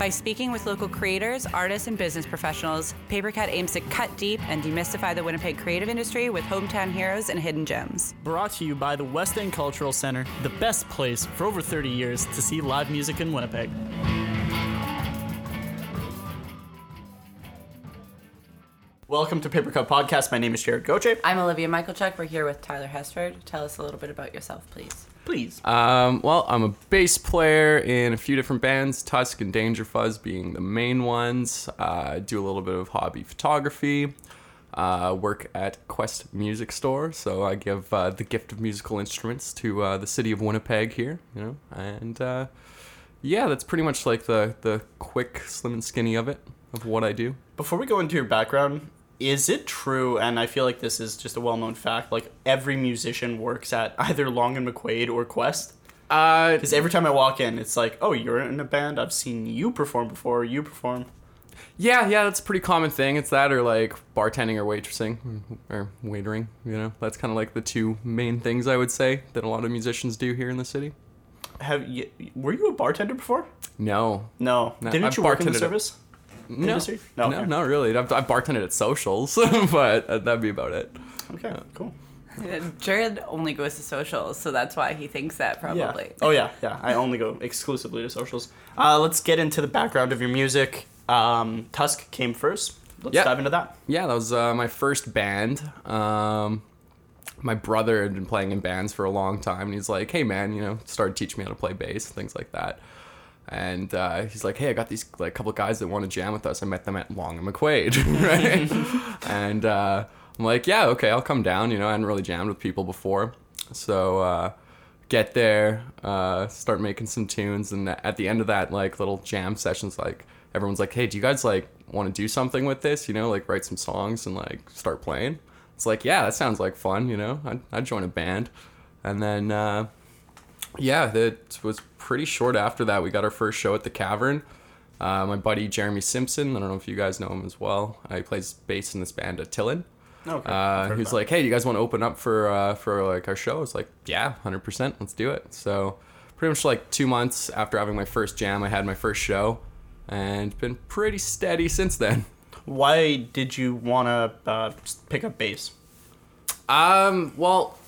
By speaking with local creators, artists, and business professionals, Papercut aims to cut deep and demystify the Winnipeg creative industry with hometown heroes and hidden gems. Brought to you by the West End Cultural Center, the best place for over 30 years to see live music in Winnipeg. Welcome to Paper Cut Podcast. My name is Jared Goche. I'm Olivia Michaelchuk. We're here with Tyler Hestford. Tell us a little bit about yourself, please. Please. Um, well, I'm a bass player in a few different bands, Tusk and Danger Fuzz being the main ones. Uh, I do a little bit of hobby photography. Uh, work at Quest Music Store, so I give uh, the gift of musical instruments to uh, the city of Winnipeg here, you know, and uh, yeah, that's pretty much like the the quick, slim and skinny of it of what I do. Before we go into your background, is it true, and I feel like this is just a well known fact, like every musician works at either Long and McQuade or Quest? Uh, Because every time I walk in, it's like, oh, you're in a band. I've seen you perform before. You perform. Yeah, yeah, that's a pretty common thing. It's that or like bartending or waitressing or waitering, you know. That's kind of like the two main things I would say that a lot of musicians do here in the city. Have you? Were you a bartender before? No. No. No, Didn't I've you work in the service? No. Industry? No, No, okay. not really. I've, I've bartended at socials, but that'd be about it. Okay, cool. Jared only goes to socials, so that's why he thinks that probably. Yeah. Oh yeah, yeah. I only go exclusively to socials. Uh, let's get into the background of your music. Um, Tusk came first. Let's Yeah. dive into that. Yeah, that was uh, my first band. Um, my brother had been playing in bands for a long time, and he's like, "Hey, man, you know, start teaching me how to play bass, things like that." And uh, he's like, "Hey, I got these like couple guys that want to jam with us. I met them at Long and McQuade, right?" and uh, I'm like, "Yeah, okay, I'll come down." You know, I hadn't really jammed with people before, so uh, get there, uh, start making some tunes, and at the end of that, like little jam sessions, like everyone's like, "Hey, do you guys like want to do something with this? You know, like write some songs and like start playing." It's like, yeah, that sounds like fun. You know, I'd, I'd join a band, and then uh, yeah, it was pretty short after that. We got our first show at the Cavern. Uh, my buddy Jeremy Simpson, I don't know if you guys know him as well. Uh, he plays bass in this band, Attillin. Okay. I've Uh, he was like, "Hey, you guys want to open up for uh, for like our show?" I was like, "Yeah, hundred percent, let's do it." So, pretty much like two months after having my first jam, I had my first show, and been pretty steady since then. Why did you want to uh, pick up bass? Um, well,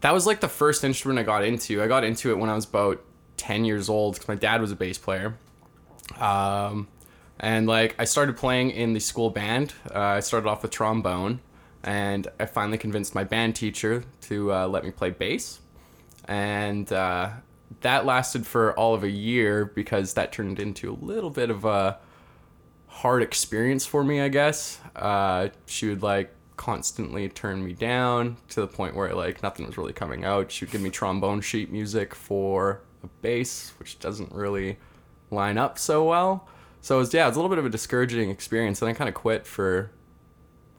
that was like the first instrument I got into. I got into it when I was about 10 years old because my dad was a bass player. Um, and like I started playing in the school band. Uh, I started off with trombone, and I finally convinced my band teacher to uh, let me play bass. And uh, that lasted for all of a year because that turned into a little bit of a hard experience for me, I guess. Uh, she would like constantly turn me down to the point where like nothing was really coming out. She would give me trombone sheet music for a bass, which doesn't really line up so well. So it was yeah, it was a little bit of a discouraging experience, and I kind of quit for a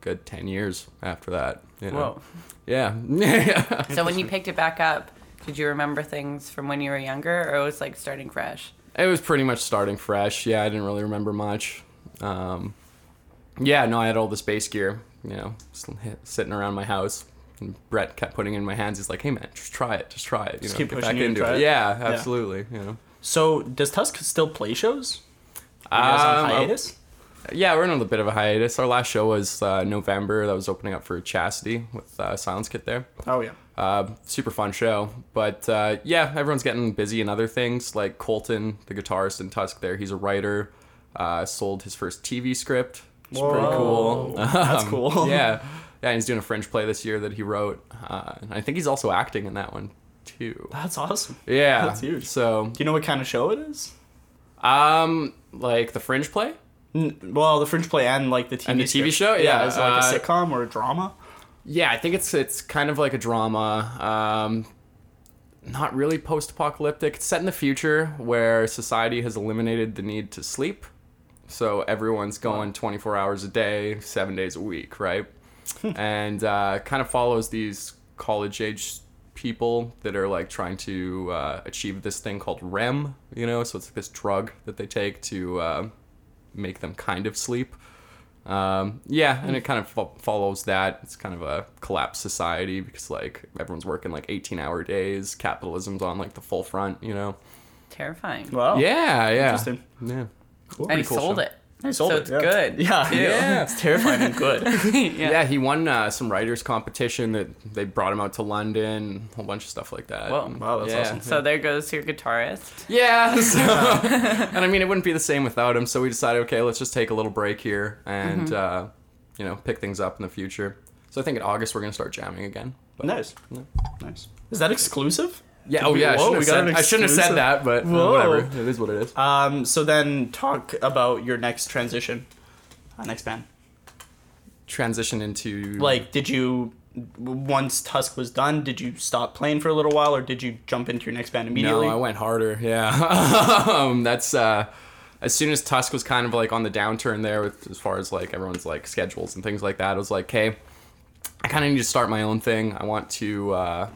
good ten years after that. You know? Whoa. Yeah. yeah. So when you picked it back up, did you remember things from when you were younger, or it was like starting fresh? It was pretty much starting fresh. Yeah, I didn't really remember much. Um, yeah, no, I had all this bass gear, you know, sitting around my house. And Brett kept putting it in my hands. He's like, "Hey, man, just try it. Just try it. You Just know, keep get pushing back you into it." it? Yeah, Yeah. absolutely. You know, So does Tusk still play shows? Are you guys on Um, hiatus? yeah, we're in a little bit of a hiatus. Our last show was uh, November. That was opening up for Chastity with uh, Silence Kit there. Oh yeah. Uh, super fun show. But uh, yeah, everyone's getting busy in other things. Like Colton, the guitarist in Tusk, there, he's a writer. Uh, sold his first TV script. It's pretty cool. That's Um, cool. yeah, yeah. He's doing a Fringe play this year that he wrote. Uh, and I think he's also acting in that one too. That's awesome. Yeah, That's huge. So, Do you know what kind of show it is? um, like the Fringe play. N- Well, the Fringe play and like the TV And the TV show? Yeah, is it like uh, a sitcom or a drama? Yeah, I think it's it's kind of like a drama. Um, not really post-apocalyptic. It's set in the future where society has eliminated the need to sleep, so everyone's going 24 hours a day, seven days a week, right? and uh, kind of follows these college-age people that are like trying to uh, achieve this thing called REM. You know, so it's like this drug that they take to uh, make them kind of sleep. Um, yeah, and it kind of fo- follows that. It's kind of a collapsed society because like everyone's working like 18 hour days. Capitalism's on like the full front, you know. Terrifying. Wow. Yeah, yeah. Interesting. Yeah. Cool. and he cool sold show. it. I sold so it. it's yeah. good. Yeah, too. yeah, it's terrifying and good. yeah. Yeah, he won uh, some writers competition that they brought him out to London, a whole bunch of stuff like that. Whoa. And- Wow, that's yeah. awesome. So there goes your guitarist. Yeah, so, and I mean it wouldn't be the same without him. So we decided, okay, let's just take a little break here and uh, you know pick things up in the future. So I think in August we're gonna start jamming again. But, nice, nice. Is that exclusive? Yeah. Oh yeah. I shouldn't, have said, I shouldn't have said that, but uh, Whoa. whatever. It is what it is. Um. So then, talk about your next transition, uh, next band. Transition into Like, did you once Tusk was done? Did you stop playing for a little while, or did you jump into your next band immediately? No, I went harder. Yeah, um, that's uh, as soon as Tusk was kind of like on the downturn there, with as far as like everyone's like schedules and things like that. I was like, okay, I kind of need to start my own thing. I want to, uh,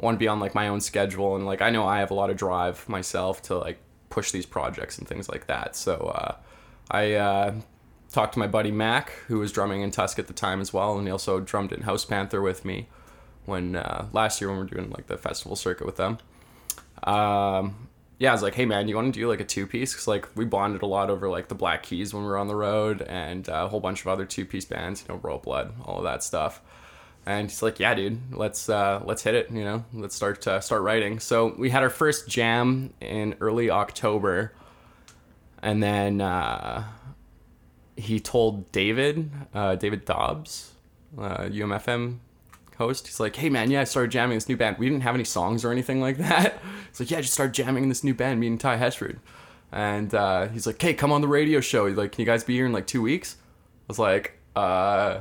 Want to be on like my own schedule, and like I know I have a lot of drive myself to like push these projects and things like that. So uh, I uh, talked to my buddy Mac, who was drumming in Tusk at the time as well, and he also drummed in House Panther with me when uh, last year when we were doing like the festival circuit with them. Um, yeah, I was like, hey man, you want to do like a two piece? Cause like we bonded a lot over like the Black Keys when we were on the road and uh, a whole bunch of other two piece bands, you know, Royal Blood, all of that stuff. And he's like, yeah, dude, let's uh, let's hit it, you know, let's start uh, start writing. So we had our first jam in early October, and then uh, he told David, uh, David Dobbs, uh, UMFM host. He's like, hey man, yeah, I started jamming this new band. We didn't have any songs or anything like that. He's like, yeah, I just started jamming in this new band, me and Ty Hesrud. And uh, he's like, hey, come on the radio show. He's like, can you guys be here in like two weeks? I was like, uh,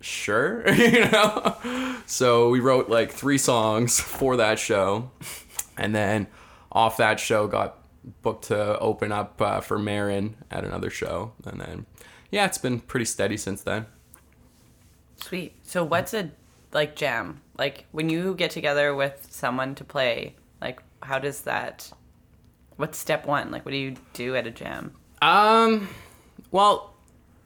sure, you know. So we wrote like three songs for that show, and then off that show got booked to open up uh, for Marin at another show, and then yeah, it's been pretty steady since then. Sweet. So what's a like jam? Like when you get together with someone to play, like how does that what's step 1? Like what do you do at a jam? Um, well,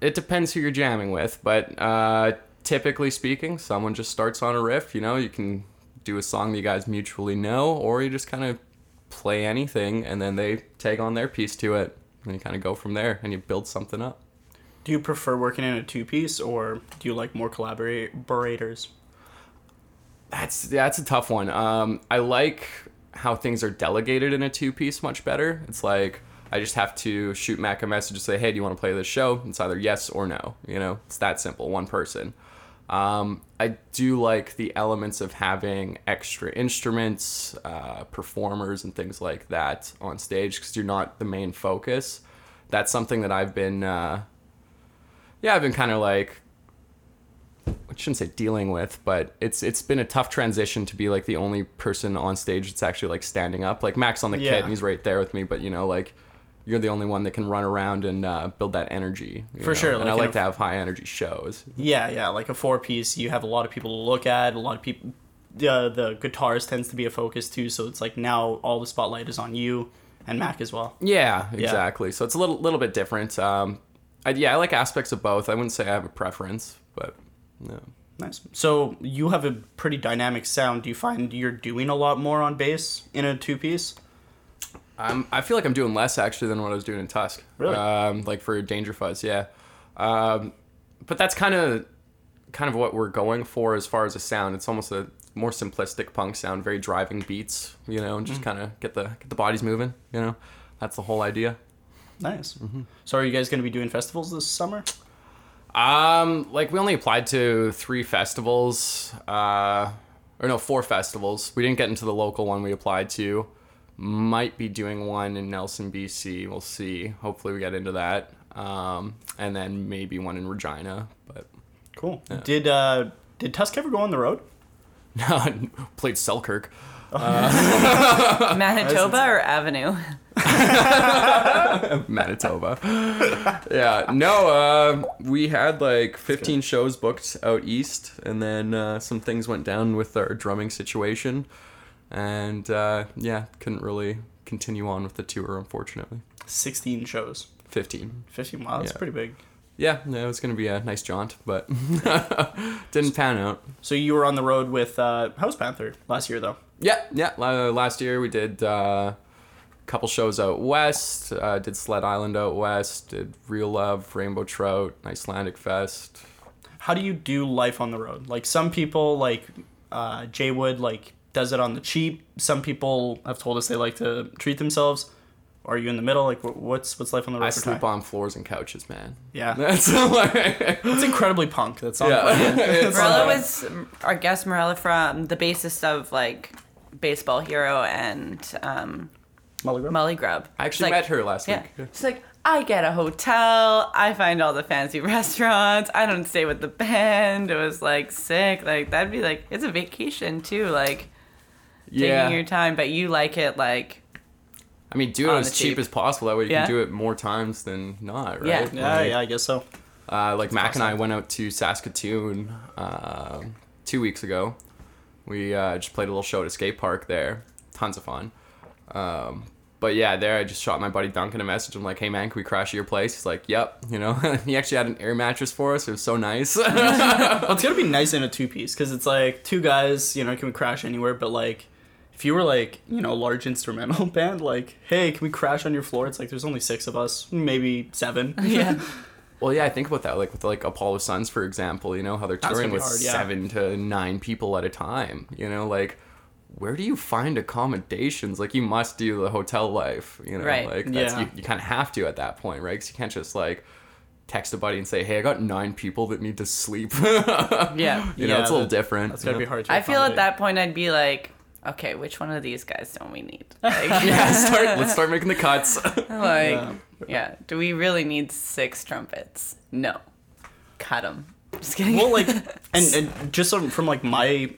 it depends who you're jamming with, but uh, typically speaking, someone just starts on a riff. You know, you can do a song that you guys mutually know, or you just kind of play anything, and then they take on their piece to it, and you kind of go from there, and you build something up. Do you prefer working in a two piece, or do you like more collaborators? That's that's a tough one. Um, I like how things are delegated in a two piece much better. It's like I just have to shoot Mac a message and say, "Hey, do you want to play this show?" It's either yes or no. You know, it's that simple. One person. Um, I do like the elements of having extra instruments, uh, performers, and things like that on stage because you're not the main focus. That's something that I've been, uh, yeah, I've been kind of like I shouldn't say dealing with, but it's it's been a tough transition to be like the only person on stage that's actually like standing up. Like Max on the kit, and he's right there with me, but you know, like you're the only one that can run around and uh, build that energy. For know? sure, and like I like a- to have high energy shows. Yeah, yeah, like a four piece, you have a lot of people to look at. A lot of people, the the guitars tends to be a focus too. So it's like now all the spotlight is on you and Mac as well. Yeah, exactly. So it's a little little bit different. Um, I, yeah, I like aspects of both. I wouldn't say I have a preference, but no. Nice. So you have a pretty dynamic sound. Do you find you're doing a lot more on bass in a two piece? I'm, I feel like I'm doing less actually than what I was doing in Tusk. Really? Um, like for Danger Fuzz, yeah. Um, but that's kind of kind of what we're going for as far as a sound. It's almost a more simplistic punk sound, very driving beats, you know, and just kind of get the get the bodies moving. You know, that's the whole idea. Nice. So are you guys going to be doing festivals this summer? Um, like we only applied to three festivals, uh, or no, four festivals. We didn't get into the local one we applied to. Might be doing one in Nelson, BC. We'll see. Hopefully, we get into that. Um, and then maybe one in Regina. But Cool. Did uh did Tusk ever go on the road? No, played Selkirk. Manitoba or Avenue? Manitoba. yeah, no, uh, we had like 15 shows booked out east, and then uh, some things went down with our drumming situation, and uh, yeah, couldn't really continue on with the tour, unfortunately. 16 shows. 15. 15 wow, that's Yeah. pretty big. Yeah, no, it was gonna be a nice jaunt, but didn't pan out. So you were on the road with uh, House Panther last year though. Yeah, yeah. la- Last year we did uh, couple shows out west. Uh, did Sled Island out west. Did Real Love, Rainbow Trout, Icelandic Fest. How do you do life on the road? Like some people, like uh, Jay Wood, like does it on the cheap. Some people have told us they like to treat themselves. Are you in the middle? Like, what's what's life on the road? I sleep Ty? on floors and couches, man. Yeah, That's like, it's incredibly punk. That's all. yeah. It's Morella was our guest Morella from the bassist of like Baseball Hero and um, Molly Grub? Molly Grub. I actually like- met her last Yeah. week. She's like, I get a hotel. I find all the fancy restaurants. I don't stay with the band. It was like sick. Like that'd be like it's a vacation too. Like Yeah. taking your time, but you like it like I mean, do it as cheap cheap. as possible. That way you Yeah. can do it more times than not, right? Yeah, Like, yeah, I guess so. Uh, like Mac and I went out to Saskatoon uh, two weeks ago. We uh, just played a little show at a skate park there. Tons of fun. Um, but yeah, there I just shot my buddy Duncan a message. I'm like, "Hey man, can we crash at your place?" He's like, "Yep." You know, he actually had an air mattress for us. It was so nice. Well, it's gotta be nice in a two piece because it's like two guys. You know, can we crash anywhere? But like, if you were like, you know, a large instrumental band, like, hey, can we crash on your floor? It's like there's only six of us, maybe seven. yeah. well, yeah, I think about that. Like with like Apollo Suns, for example. You know how they're touring with hard, yeah. seven to nine people at a time. You know, like. Where do you find accommodations? Like you must do the hotel life, you know. Right. Like that's Yeah. you, you kind of have to at that point, right? Because you can't just like text a buddy and say, "Hey, I got nine people that need to sleep." Yeah, you know, Yeah, it's a little that- different. That's gotta you be hard. To I feel at that point I'd be like, okay, which one of these guys don't we need? Like, Yeah, start. Let's start making the cuts. like, Yeah. yeah. Do we really need six trumpets? No. Cut them. Just kidding. well like and, and just from, from like my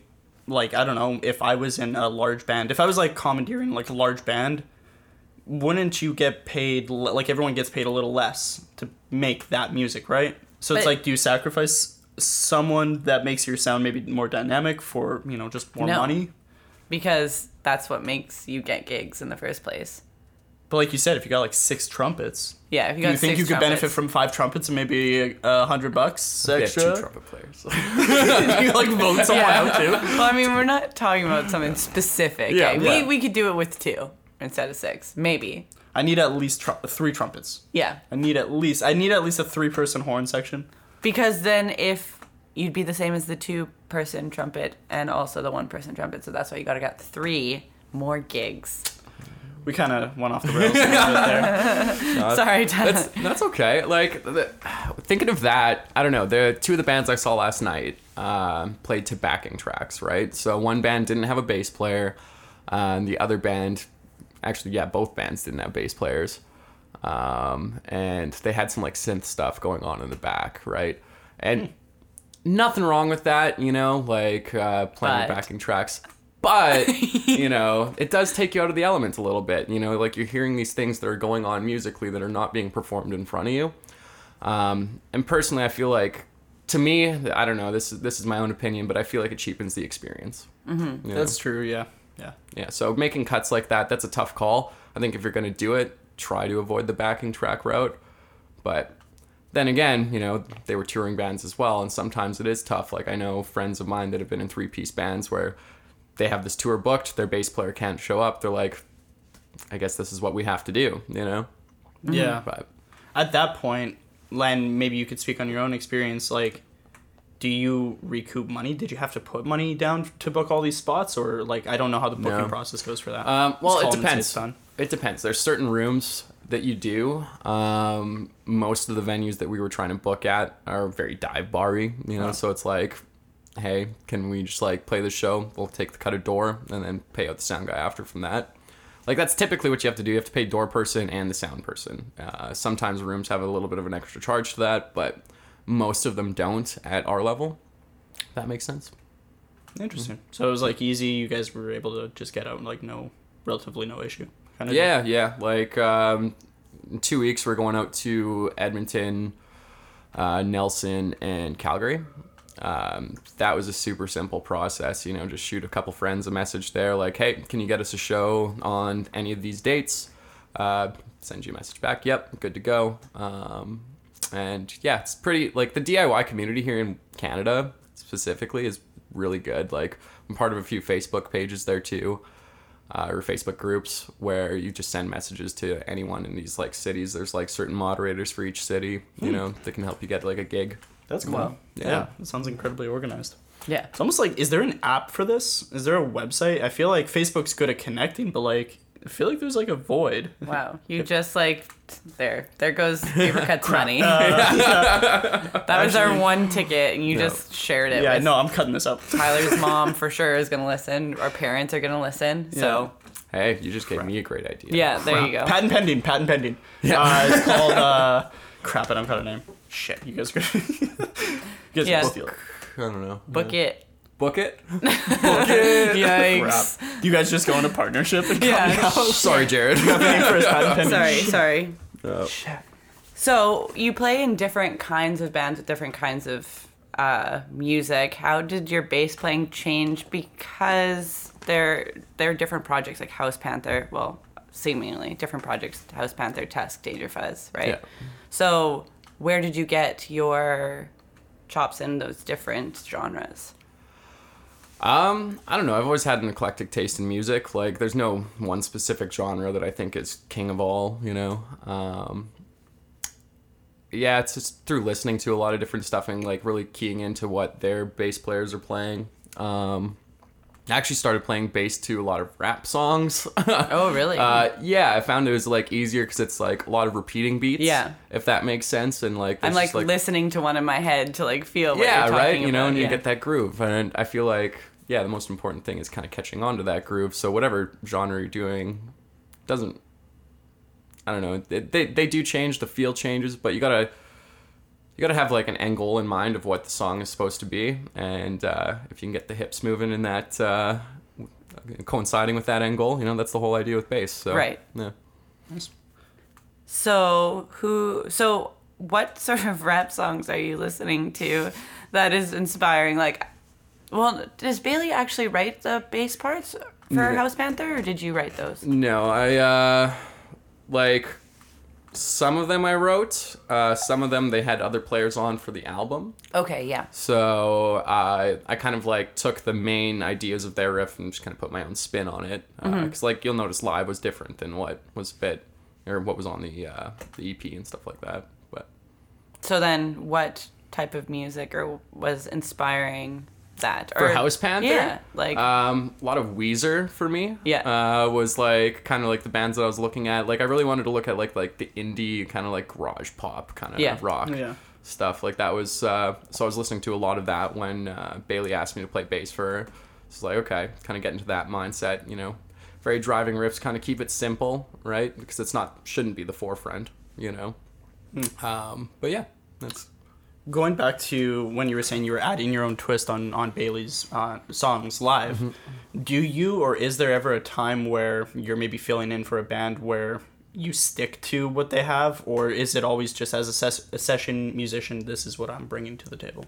like i don't know if i was in a large band if i was like commandeering like a large band wouldn't you get paid like everyone gets paid a little less to make that music right so it's like do you sacrifice someone that makes your sound maybe more dynamic for you know just more No. money because that's what makes you get gigs in the first place. but like you said if you got like six trumpets Yeah, if you do got you think six you could benefit from five trumpets and maybe a hundred bucks They have extra two trumpet players. you like vote someone Yeah. out too Well, I mean, we're not talking about something specific. Yeah, okay? yeah. We we could do it with two instead of six, maybe. i need at least tru- three trumpets Yeah, I need at least I need at least a three person horn section. because then if you'd be the same as the two person trumpet and also the one person trumpet, so that's why you gotta get three more gigs. We kind of went off the rails a there. Uh, Sorry, Tyler. That's that's okay. Like the, thinking of that, I don't know. The two of the bands I saw last night uh, played to backing tracks, right? So one band didn't have a bass player, uh, and the other band, actually, yeah, both bands didn't have bass players, um, and they had some like synth stuff going on in the back, right? And nothing wrong with that, you know, like uh, playing the But- backing tracks. But you know, it does take you out of the element a little bit. You know, like you're hearing these things that are going on musically that are not being performed in front of you. Um, and personally, I feel like, to me, I don't know. This is this is my own opinion, but I feel like it cheapens the experience. Mm-hmm. That's true. Yeah. Yeah. yeah. So making cuts like that, that's a tough call. I think if you're gonna do it, try to avoid the backing track route. But then again, you know, they were touring bands as well, and sometimes it is tough. Like I know friends of mine that have been in three piece bands where they have this tour booked, their bass player can't show up. They're like, I guess this is what we have to do, you know. Yeah. But At that point, Len, maybe you could speak on your own experience. Like, do you recoup money? Did you have to put money down to book all these spots, or like I don't know how the booking No. process goes for that. Um, well, it call them and say depends. It depends. There's certain rooms that you do. Um, most of the venues that we were trying to book at are very dive bar-y, you know. Oh. So it's like, hey, can we just like play the show? We'll take the cut of door and then pay out the sound guy after from that. Like that's typically what you have to do. You have to pay door person and the sound person. Uh, sometimes rooms have a little bit of an extra charge to that, but most of them don't at our level. That makes sense. Interesting. So it was like easy. You guys were able to just get out like no, relatively no issue. Kind of. Yeah, yeah. Like um, in two weeks, we're going out to Edmonton, uh, Nelson, and Calgary. Um, that was a super simple process. You know, just shoot a couple friends a message there, like, "Hey, can you get us a show on any of these dates?" Uh, send you a message back. Yep, good to go. Um, and yeah, it's pretty like the DIY community here in Canada specifically is really good. Like I'm part of a few Facebook pages there too. Uh, or Facebook groups where you just send messages to anyone in these like cities. There's like certain moderators for each city, you know, that can help you get like a gig. That's cool. Wow. Yeah. Yeah. it sounds incredibly organized. Yeah. It's almost like, is there an app for this? Is there a website? I feel like Facebook's good at connecting, but like, I feel like there's like a void. Wow. You just like there. There goes Papercut's money. that was our one ticket, and you No. just shared it. Yeah, with no, I'm cutting this up. Tyler's mom for sure is gonna listen. Our parents are gonna listen. So Hey, you just gave me a great idea. yeah, there you go. Patent pending, patent pending. Yeah. Uh, it's called, uh, crap, I don't got a name. Shit, you guys are you guys Yeah. can steal it. I don't know. Book Yeah. it. Book it. Yikes. Crap. You guys just go into partnership and Yeah. Sorry, Jared. got the name for his patent pending. sorry, sorry. Uh, So you play in different kinds of bands with different kinds of uh, music. How did your bass playing change? Because they're they're different projects, like House Panther. Well, seemingly different projects: House Panther, Tusk, Danger Fuzz, right? Yeah. So where did you get your chops in those different genres? Um, I don't know. I've always had an eclectic taste in music. Like, there's no one specific genre that I think is king of all. You know. Um, yeah, it's just through listening to a lot of different stuff and like really keying into what their bass players are playing. Um, I actually started playing bass to a lot of rap songs. Oh, really? Uh, yeah, I found it was like easier because it's like a lot of repeating beats. Yeah. if that makes sense, and like I'm like, just, listening to one in my head to like feel. What yeah, right. You know, about, and you get that groove, and I feel like yeah, the most important thing is kind of catching on to that groove. So whatever genre you're doing, doesn't. I don't know. They, they, they do change. The feel changes, but you gotta you gotta have like an end goal in mind of what the song is supposed to be, and uh, if you can get the hips moving in that. Uh, coinciding with that end goal you know that's the whole idea with bass so Right. yeah So who? So what sort of rap songs are you listening to that is inspiring? Like, well, does Bailey actually write the bass parts for Yeah. House Panther, or did you write those? No, I uh like some of them I wrote. Uh, some of them they had other players on for the album. Okay, yeah. So uh, I kind of like took the main ideas of their riff and just kind of put my own spin on it. Because like you'll notice live was different than what was bit or what was on the uh, the EP and stuff like that. But So then, what type of music or was inspiring that? for or, House Panther, yeah, like um, a lot of Weezer for me. Yeah. uh, was like kind of like the bands that I was looking at. Like I really wanted to look at like like the indie kind of like garage pop kind of Yeah. rock Yeah. stuff. Like that was uh, so I was listening to a lot of that when uh, Bailey asked me to play bass for her. It's like okay, kind of get into that mindset. You know, very driving riffs, kind of keep it simple, right? Because it's not shouldn't be the forefront. You know, um, but yeah, that's Going back to when you were saying you were adding your own twist on on Bailey's uh, songs live, do you or is there ever a time where you're maybe filling in for a band where you stick to what they have, or is it always just as a, ses- a session musician? This is what I'm bringing to the table.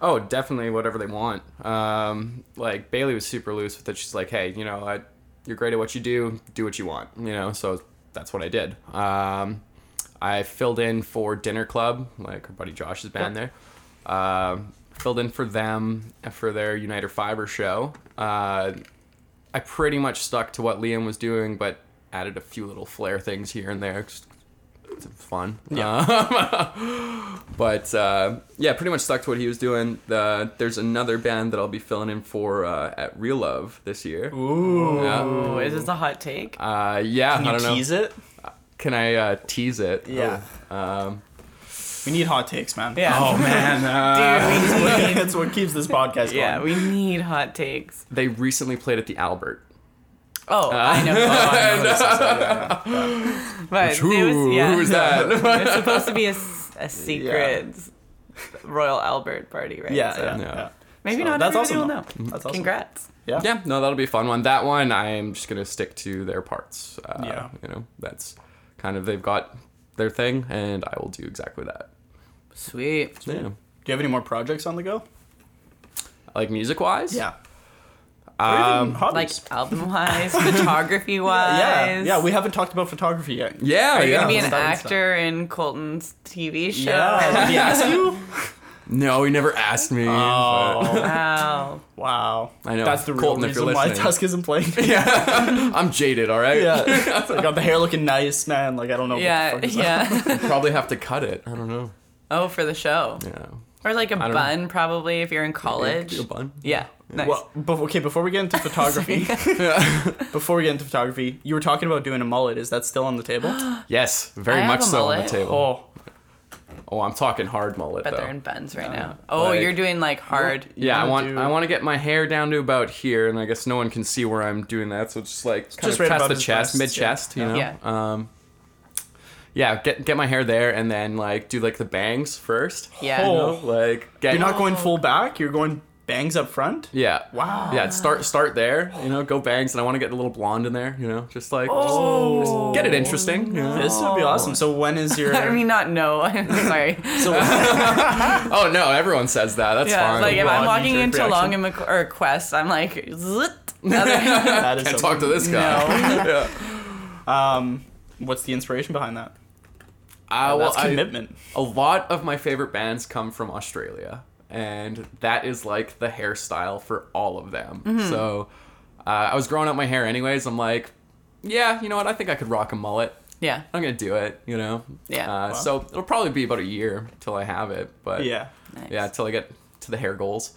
Oh, definitely whatever they want. Um, like Bailey was super loose with it. She's like, hey, you know, I, you're great at what you do. Do what you want. You know, so that's what I did. Um, I filled in for Dinner Club, like our buddy Josh's band there. Um filled in for them for their Uniter Fiver show. Uh, I pretty much stuck to what Liam was doing, but added a few little flair things here and there. Just, it's fun. Yeah. but uh, yeah, pretty much stuck to what he was doing. Uh, there's another band that I'll be filling in for uh, at Real Love this year. Ooh. Yeah. oh, is this a hot take? Uh, yeah, Can I you don't know. tease it? Can I uh, tease it? Yeah. Um, We need hot takes, man. Yeah. Oh man. Dude, we need, That's what keeps this podcast going. yeah, we need hot takes. they recently played at the Albert. Oh, I know. Oh, I know this is- But it was, yeah. Who is that? it's supposed to be a, a secret Royal Albert party, right? Yeah, So yeah, Yeah. yeah. Maybe So not that's everybody awesome, will though. know. That's awesome. Congrats. Yeah. yeah, no, that'll be a fun one. That one, I'm just gonna stick to their parts. Uh, Yeah. you know, that's kind of they've got their thing, and I will do exactly that. Sweet. Yeah. Do you have any more projects on the go? Like music wise, Yeah. Um, Like album wise, photography wise. yeah, yeah. We haven't talked about photography yet. yeah, Are you yeah. gonna be an Stuff actor in Colton's TV show? Yeah. Did he ask you? No, he never asked me. Oh, Wow. wow. I know. That's the real Colton, if you're reason why. Tusk isn't playing. yeah, I'm jaded. All right. yeah. I got the hair looking nice, man. Like, I don't know. what the Yeah, fuck is that. yeah. Probably have to cut it. I don't know. Oh, for the show. Yeah. Or like a don't know. bun, probably, if you're in college. Maybe a bun. Yeah. Nice. Well, but, okay, before we get into photography, before we get into photography, you were talking about doing a mullet. Is that still on the table? Yes, very I much a so on the table. Oh, Oh, I'm talking hard mullet but though. they're in buns right now. Oh, like- you're doing like hard. Yeah, I wanna do- I want to get my hair down to about here, and I guess no one can see where I'm doing that, so it's just like kind just of right past the chest, mid chest, yeah. you know. Yeah. Um, yeah, get get my hair there, and then like do like the bangs first. Yeah. Oh. like get. you're not going full back. You're going bangs up front. Yeah. Wow. Yeah, start start there. You know, go bangs, and I want to get a little blonde in there. You know, just like Oh. get it interesting. You know? This would be awesome. So when is your? I mean, not no. Sorry. so Oh no, everyone says that. That's yeah, fine. like if I'm walking into. Long and Mc- or Quest, I'm like, zit. Other- that is Can't so talk to this guy. No. yeah. Um, what's the inspiration behind that? Uh, well, That's commitment. a lot of my favorite bands come from Australia, and that is like the hairstyle for all of them. Mm-hmm. So uh, I was growing out my hair anyways. I'm like, yeah, you know what? I think I could rock a mullet. yeah. I'm gonna do it. You know. Yeah. Uh, So it'll probably be about a year till I have it, but yeah. Nice. yeah, till I get to the hair goals.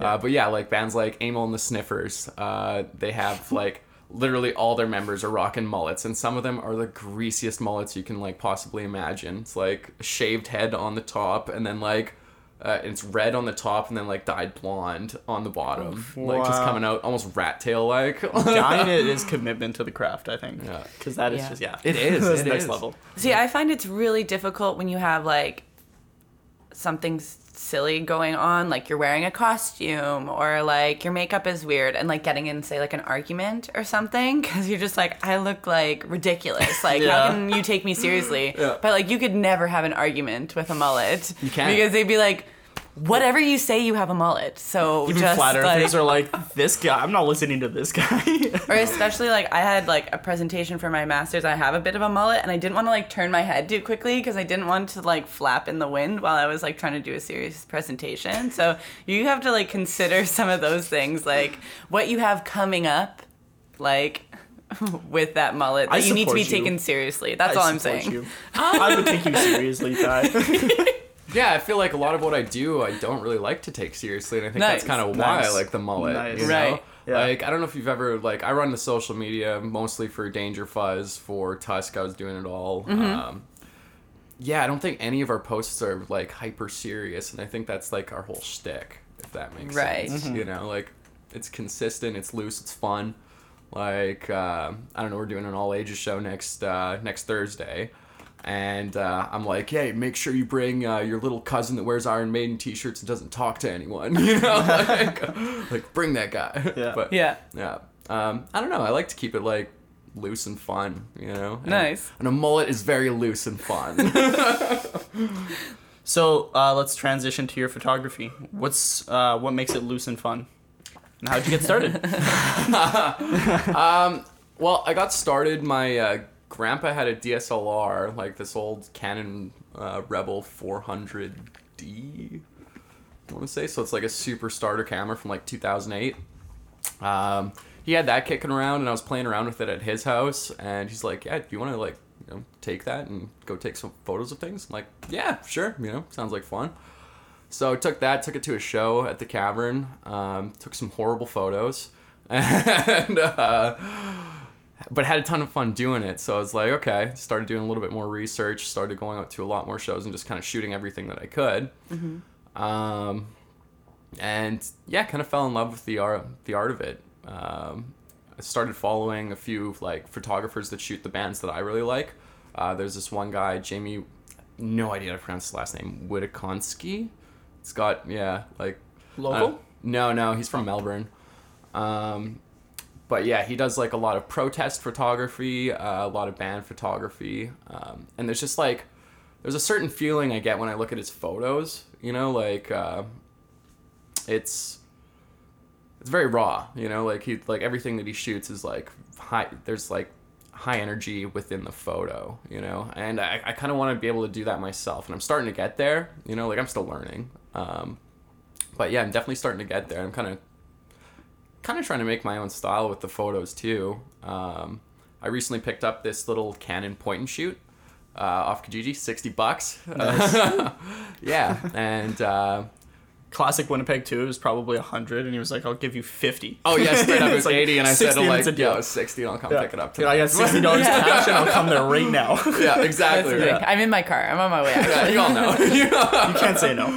Uh, but yeah, like bands like Amyl and the Sniffers, uh, they have like literally all their members are rocking mullets, and some of them are the greasiest mullets you can like possibly imagine. It's like a shaved head on the top, and then like uh, it's red on the top, and then like dyed blonde on the bottom, like just coming out almost rat tail like. Dyeing it is commitment to the craft. I think. Yeah. Because that is Yeah. just yeah. It is, That's it next is. level. See, I find it's really difficult when you have like something silly going on, like you're wearing a costume or like your makeup is weird, and like getting in, say, like an argument or something, because you're just like, I look like ridiculous. Like, Yeah. how can you take me seriously? Yeah. But like, you could never have an argument with a mullet. You can't. because they'd be like. Whatever you say, you have a mullet. So Even just flat like, earthers are like this guy. I'm not listening to this guy. or especially like I had like a presentation for my masters. I have a bit of a mullet, and I didn't want to like turn my head too quickly because I didn't want to like flap in the wind while I was like trying to do a serious presentation. So you have to like consider some of those things, like what you have coming up, like with that mullet that I you need to be you. taken seriously. That's I all I'm saying. you. I would take you seriously, Ty. Yeah, I feel like a lot of what I do, I don't really like to take seriously, and I think that's kind of why I like the mullet. Nice. you know? Right. Yeah. Like I don't know if you've ever like I run the social media mostly for Danger Fuzz for Tusk. I was doing it all. Mm-hmm. Um, yeah, I don't think any of our posts are like hyper serious, and I think that's like our whole shtick, if that makes Right. sense. You know, like it's consistent, it's loose, it's fun. Like uh, I don't know, we're doing an all ages show next uh, next Thursday. And uh, I'm like, hey, make sure you bring uh, your little cousin that wears Iron Maiden t-shirts and doesn't talk to anyone. You know, like, like bring that guy. Yeah. But, Yeah. yeah. Um, I don't know. I like to keep it like loose and fun. You know. And- Nice. And a mullet is very loose and fun. So uh, let's transition to your photography. What's uh, what makes it loose and fun? And how'd you get started? well, I got started. My uh, grandpa had a DSLR, like this old Canon uh, Rebel 400D. I want to say so. It's like a super starter camera from like 2008. Um, he had that kicking around, and I was playing around with it at his house. And he's like, "Yeah, do you want to like, you know, take that and go take some photos of things?" I'm like, "Yeah, sure. You know, sounds like fun." So I took that, took it to a show at the Cavern, um, took some horrible photos, and uh, but had a ton of fun doing it. So I was like, okay, started doing a little bit more research, started going out to a lot more shows, and just kind of shooting everything that I could. Um, and yeah, kind of fell in love with the art, the art of it. Um, I started following a few like photographers that shoot the bands that I really like. Uh, there's this one guy, Jamie, no idea how to pronounce his last name, Wdziekonski. It's got yeah, like Local? uh, no, no, he's from Melbourne. Um, but yeah, he does like a lot of protest photography, uh, a lot of band photography, um, and there's just like there's a certain feeling I get when I look at his photos. You know, like uh, it's it's very raw. You know, like he like everything that he shoots is like high. There's like high energy within the photo. You know, and I, I kind of want to be able to do that myself, and I'm starting to get there. You know, like I'm still learning. Um, but yeah, I'm definitely starting to get there. I'm kind of kind of trying to make my own style with the photos too. Um, I recently picked up this little Canon point and shoot uh, off Kijiji, sixty bucks. yeah, and uh, Classic Winnipeg too is probably hundred, and he was like, "I'll give you 50. oh yeah, straight up it It's was like eighty, and I said 60 to and it's like, a deal. yo, sixty, and I'll come Yeah. pick it up. Dude, I tonight. got sixty dollars cash, and I'll come there right now. yeah, exactly. the thing. I'm in my car. I'm on my way. Yeah, you all know. You know. You can't say no.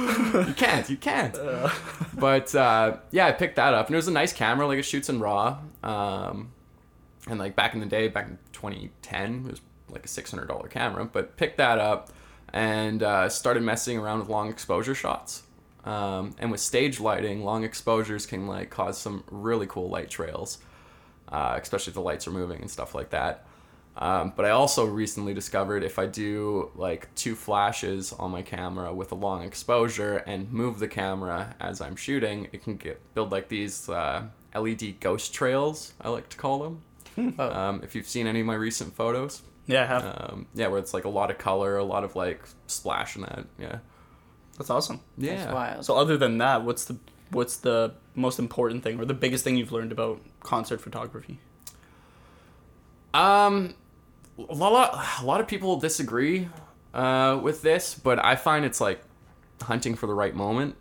you can't you can't but uh, yeah i picked that up and it was a nice camera like it shoots in raw um, and like back in the day back in 2010 it was like a $600 camera but picked that up and uh, started messing around with long exposure shots um, and with stage lighting long exposures can like cause some really cool light trails uh, especially if the lights are moving and stuff like that um, but I also recently discovered if I do like two flashes on my camera with a long exposure and move the camera as I'm shooting, it can get build like these uh, LED ghost trails. I like to call them. Oh. Um, if you've seen any of my recent photos, Yeah, I have. um, yeah, where it's like a lot of color, a lot of like splash in that. Yeah, That's awesome. yeah. That's wild. So other than that, what's the what's the most important thing or the biggest thing you've learned about concert photography? Um, a lot, a lot of people disagree uh, with this, but I find it's like hunting for the right moment,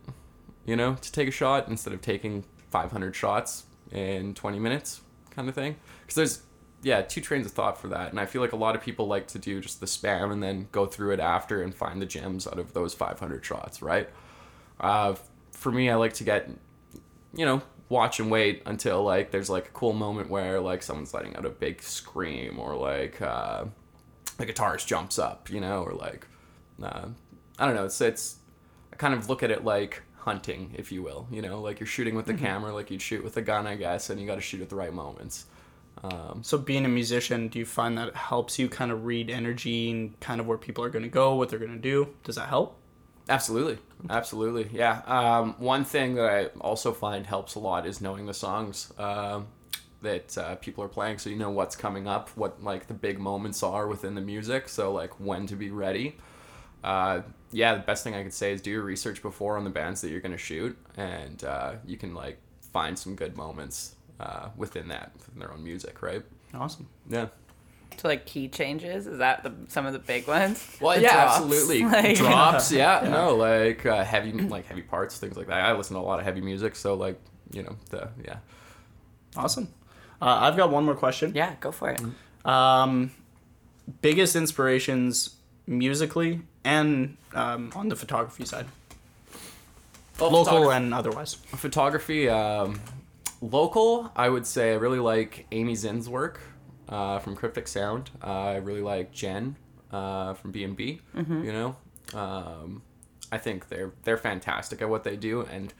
you know, to take a shot instead of taking 500 shots in 20 minutes, kind of thing. Because there's, yeah, two trains of thought for that, and I feel like a lot of people like to do just the spam and then go through it after and find the gems out of those 500 shots, right? Uh, for me, I like to get, you know, watch and wait until like there's like a cool moment where like someone's letting out a big scream or like uh, the guitarist jumps up, you know, or like uh, I don't know. It's it's I kind of look at it like hunting, if you will. You know, like you're shooting with the camera, like you'd shoot with a gun, I guess, and you got to shoot at the right moments. Um, So being a musician, do you find that it helps you kind of read energy and kind of where people are going to go, what they're going to do? Does that help? Absolutely, absolutely, yeah. Um, one thing that I also find helps a lot is knowing the songs um, that uh, people are playing, so you know what's coming up, what like the big moments are within the music, so like when to be ready. Uh, yeah, the best thing I could say is do your research before on the bands that you're gonna shoot, and uh, you can like find some good moments uh, within that, within their own music, right? Awesome. Yeah. To like key changes is that the some of the big ones? Well, The yeah, drops? absolutely. Like- Drops, yeah, no, like uh, heavy, like heavy parts, things like that. I listen to a lot of heavy music, so like you know, the yeah. Awesome. Uh, I've got one more question. Yeah, go for it. Um, biggest inspirations musically and um, on the photography side, local and otherwise. photography. Um, local, I would say I really like Amy Zinn's work uh, from Cryptic Sound. Uh, I really like Jen uh, from B and B. You know, um, I think they're they're fantastic at what they do, and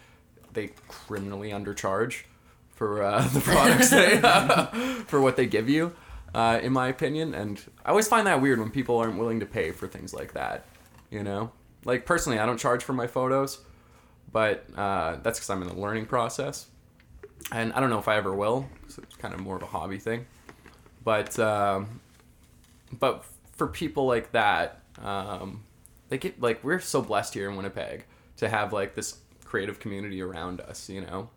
they criminally undercharge for uh, the products they for what they give you. Uh, in my opinion, and I always find that weird when people aren't willing to pay for things like that. You know, like personally, I don't charge for my photos but uh, that's because I'm in the learning process, and I don't know if I ever will. So it's kind of more of a hobby thing, but um, but for people like that, um, they get like we're so blessed here in Winnipeg to have like this creative community around us, you know.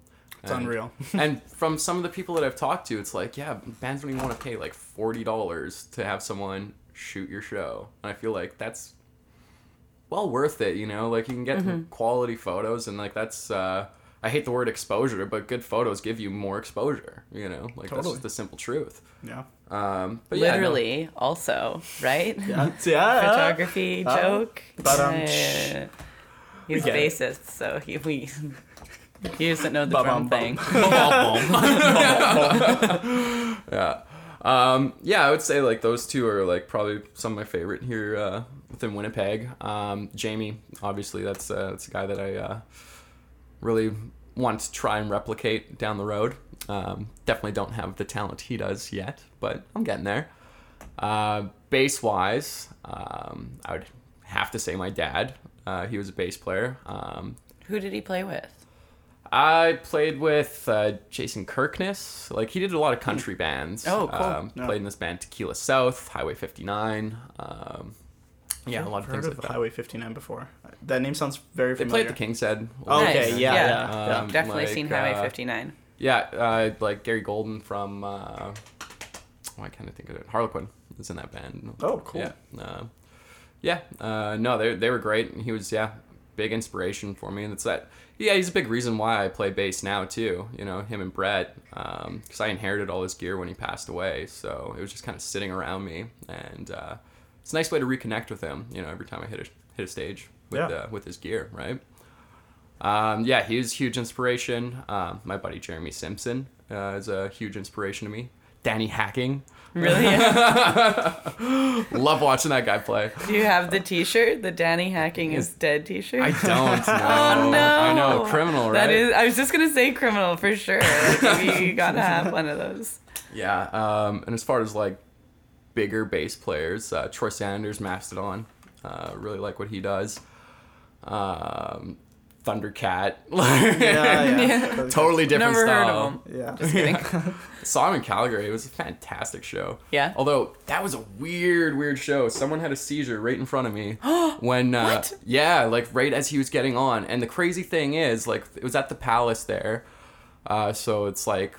It's unreal. and from some of the people that I've talked to, it's like, yeah, bands don't even want to pay like forty dollars to have someone shoot your show, and I feel like that's well worth it. You know, like you can get quality photos, and like that's. uh I hate the word exposure, but good photos give you more exposure. You know, like that's just the simple truth. Yeah. Um, but yeah, no. Literally, also, right? Yeah. yeah. Photography Uh, joke. but, um, Yeah. He's get it. bassist, so he we he doesn't know the Ba-bum, drum bum. thing. yeah. Um, yeah, I would say like those two are like probably some of my favorite here uh, within Winnipeg. Um, Jamie, obviously, that's uh, that's a guy that I uh, really want to try and replicate down the road. Um, definitely don't have the talent he does yet, but I'm getting there. Uh, bass wise, um, I would have to say my dad. Uh, he was a bass player. Um, Who did he play with? I played with uh, Jason Kirkness. Like he did a lot of country bands. Oh, cool. Um, Yeah. Played in this band Tequila South, Highway 59. Um, Yeah, a lot of I've things heard like of that. Highway 59 before. That name sounds very They familiar. played the King's Head. Oh, okay, yeah, Yeah. yeah, yeah. Um, Definitely like, seen Highway uh, 59. Yeah, uh, like Gary Golden from. Uh, why can't I think of it? Harlequin is in that band. Oh, cool. Yeah, uh, yeah. Uh, no, they they were great. And He was yeah, big inspiration for me, and it's that. Yeah, he's a big reason why I play bass now too. You know, him and Brett, because I inherited all his gear when he passed away, so it was just kind of sitting around me, and uh, it's a nice way to reconnect with him. You know, every time I hit a hit a stage with Yeah. uh, with his gear, right? Um, yeah, he was a huge inspiration. Um, my buddy Jeremy Simpson uh, is a huge inspiration to me. Danny Hacking, Really? love watching that guy play. Do you have the T-shirt, the Danny Hacking is dead T-shirt? I don't know. Oh no! I know, criminal, right? That is. I was just gonna say criminal for sure. Like, you gotta have one of those. Yeah, um, and as far as like bigger bass players, uh, Troy Sanders, Mastodon, uh, really like what he does. Um, Thundercat, yeah, yeah. totally different Never heard style. of him. Yeah. Just kidding. Saw him in Calgary. It was a fantastic show. Yeah? Although that was a weird, weird show. Someone had a seizure right in front of me when. Uh, What? Yeah, like right as he was getting on. And the crazy thing is, like, it was at the Palace there, uh, so it's like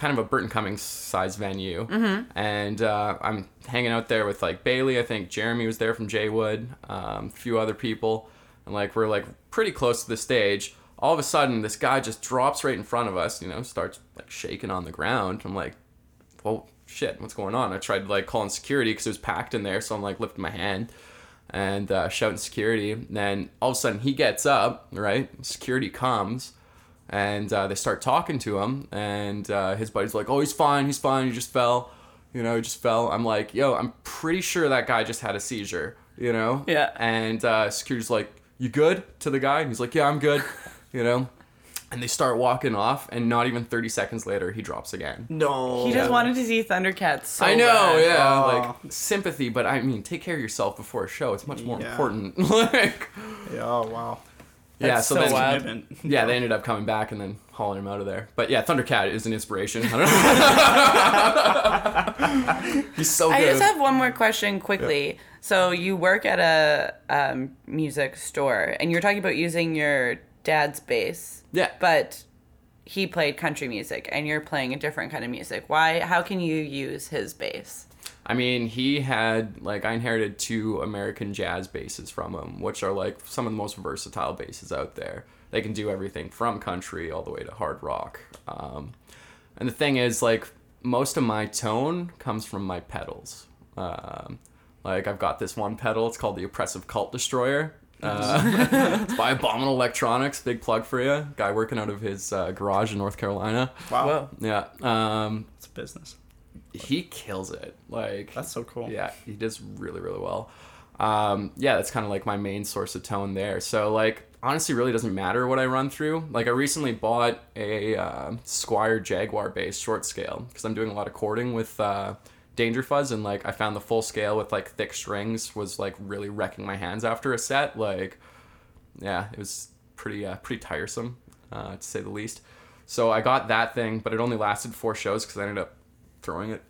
kind of a Burton Cummings size venue. Mm-hmm. And uh, I'm hanging out there with like Bailey. I think Jeremy was there from Jaywood. Um, a few other people, and like we're like pretty close to the stage. All of a sudden, this guy just drops right in front of us. You know, starts like shaking on the ground. I'm like, well, shit, what's going on? I tried like calling security because it was packed in there, so I'm like lifting my hand and uh, shouting security. And then all of a sudden he gets up, right? Security comes and uh, they start talking to him, and uh, his buddy's like, "Oh, he's fine, he's fine, he just fell." You know, he just fell. I'm like, yo, I'm pretty sure that guy just had a seizure, you know? Yeah. And uh, security's like, you good? To the guy. And he's like, yeah, I'm good, you know? And they start walking off, and not even 30 seconds later, he drops again. No. He just wanted to see Thundercats. So I know, bad. yeah, Aw. like sympathy, but I mean, take care of yourself before a show. It's much more Yeah. important. like, Yeah, oh, wow. Yeah, so, so then, wild. Yeah, they ended up coming back and then hauling him out of there. But yeah, Thundercat is an inspiration. He's so good. I just have one more question quickly. So you work at a um, music store, and you're talking about using your dad's bass. Yeah. But he played country music, and you're playing a different kind of music. Why? How can you use his bass? I mean, he had like I inherited two American jazz basses from him, which are like some of the most versatile basses out there. They can do everything from country all the way to hard rock. Um, and the thing is, like most of my tone comes from my pedals. Um, like I've got this one pedal. It's called the Oppressive Cult Destroyer. Uh, it's by Abominable Electronics. Big plug for you. Guy working out of his uh, garage in North Carolina. Wow. Whoa. Yeah. Um, It's a business. He kills it. Like That's so cool. yeah, he does really, really well. Um, yeah, that's kind of like my main source of tone there. So like, honestly, really doesn't matter what I run through. Like, I recently bought a uh, Squier Jaguar bass short scale because I'm doing a lot of chording with uh, Danger Fuzz, and like I found the full scale with like thick strings was like really wrecking my hands after a set. Like, yeah, it was pretty uh, pretty tiresome uh, to say the least. So I got that thing, but it only lasted four shows because I ended up throwing it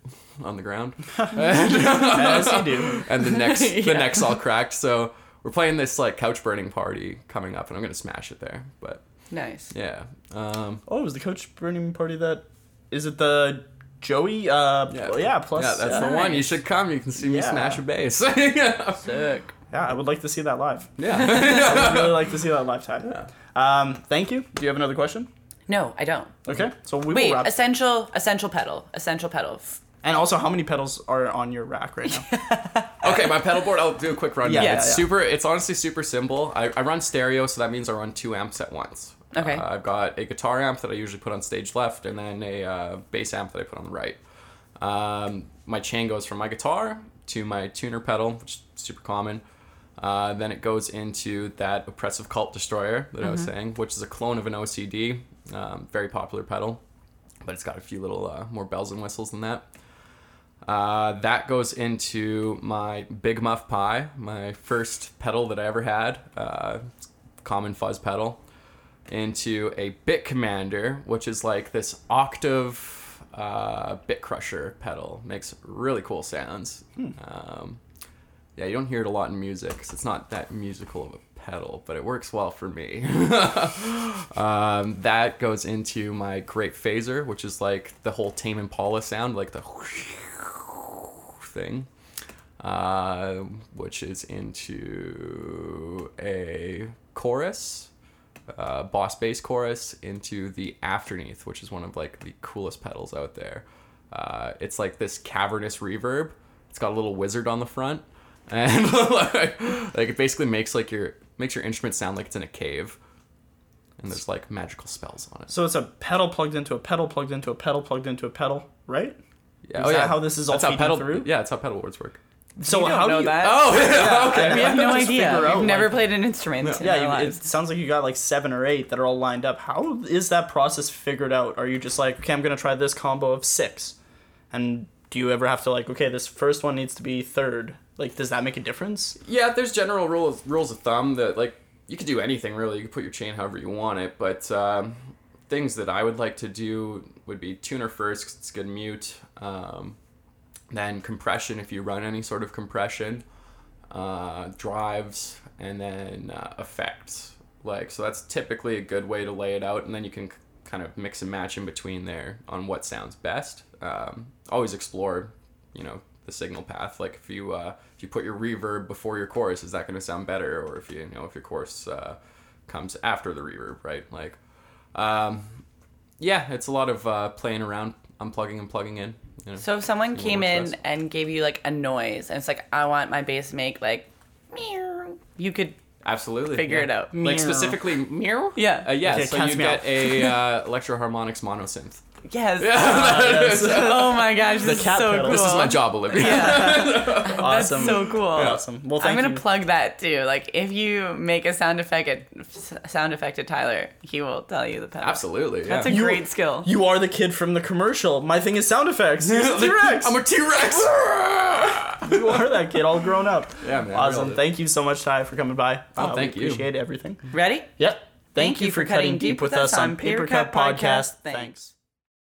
on the ground As you do. and the next the Yeah. neck's all cracked. So we're playing this like couch burning party coming up, and I'm gonna smash it there. But Nice. yeah, um, Oh, it was the couch burning party that. Is it the Joey? Uh, yeah. yeah plus. yeah, that's yeah. the one. You should come. You can see me Yeah. smash a bass. yeah, Sick. Yeah, I would like to see that live. yeah. I would really like to see that live, Ty. Um, thank you. Do you have another question? No, I don't. Okay, so we Wait, will wrap. essential, essential pedal, essential pedal. And also, how many pedals are on your rack right now? okay, my pedal board. I'll do a quick rundown. Yeah, it's yeah. super. It's honestly super simple. I, I run stereo, so that means I run two amps at once. Okay. Uh, I've got a guitar amp that I usually put on stage left, and then a uh, bass amp that I put on the right. Um, my chain goes from my guitar to my tuner pedal, which is super common. Uh, then it goes into that oppressive cult destroyer that I was saying, which is a clone of an OCD, um, very popular pedal, but it's got a few little uh, more bells and whistles than that. Uh, that goes into my Big Muff Pi, my first pedal that I ever had, uh, common fuzz pedal, into a Bit Commander, which is like this octave uh, bit crusher pedal. Makes really cool sounds. Um, Yeah, you don't hear it a lot in music 'cause it's not that musical of a pedal, but it works well for me. um, that goes into my great phaser, which is like the whole Tame Impala sound, like the thing, uh, which is into a chorus, uh, boss bass chorus, into the Afterneath, which is one of like the coolest pedals out there. Uh, it's like this cavernous reverb. It's got a little wizard on the front, and like, like it basically makes like your makes your instrument sound like it's in a cave, and there's like magical spells on it. So it's a pedal plugged into a pedal plugged into a pedal plugged into a pedal, right? Yeah, Is oh, that how this is all that's how pedal, through? Yeah, that's how pedal boards work. So We don't how know do you? that. Oh, yeah, okay. We have no idea. We've never like- played an instrument. in Yeah, our you, it lives. sounds like you got like seven or eight that are all lined up. How is that process figured out? Are you just like, okay, I'm gonna try this combo of six, and do you ever have to like, okay, this first one needs to be third? Like, does that make a difference? Yeah, there's general rules rules of thumb that like you could do anything really. You could put your chain however you want it, but um, things that I would like to do would be tuner first it's good mute. Um, then compression if you run any sort of compression, uh, drives, and then uh, effects. Like so, that's typically a good way to lay it out, and then you can k- kind of mix and match in between there on what sounds best. Um, always explore, you know, the signal path. Like if you uh, if you put your reverb before your chorus, is that going to sound better? Or if you, you know if your chorus uh, comes after the reverb, right? Like, um, yeah, it's a lot of uh, playing around, unplugging and plugging in. You know? So if someone came in best. and gave you like a noise, and it's like, I want my bass to make like, meow. You could Absolutely. Figure yeah. it out. Like Meow. specifically meow. Yeah. Uh, yeah. Okay, so cat's you meow. get a uh, Electro-Harmonix monosynth. Yes. yes. oh my gosh, this is so pedal. cool. This is my job, Olivia. Awesome. That's so cool. Awesome. Well, thank I'm gonna you. plug that too. Like, if you make a sound effect at sound effect at Tyler, he will tell you the pedal. Absolutely. Yeah. That's a You- great skill. You are the kid from the commercial. My thing is sound effects. T-Rex. I'm a T-Rex. you are that kid, all grown up. Yeah, man, Awesome. Thank you so much, Ty, for coming by. Oh, Uh, thank we you. Appreciate everything. Ready? Yep. Thank, you for cutting deep with us on Paper Cut Podcast. Thanks.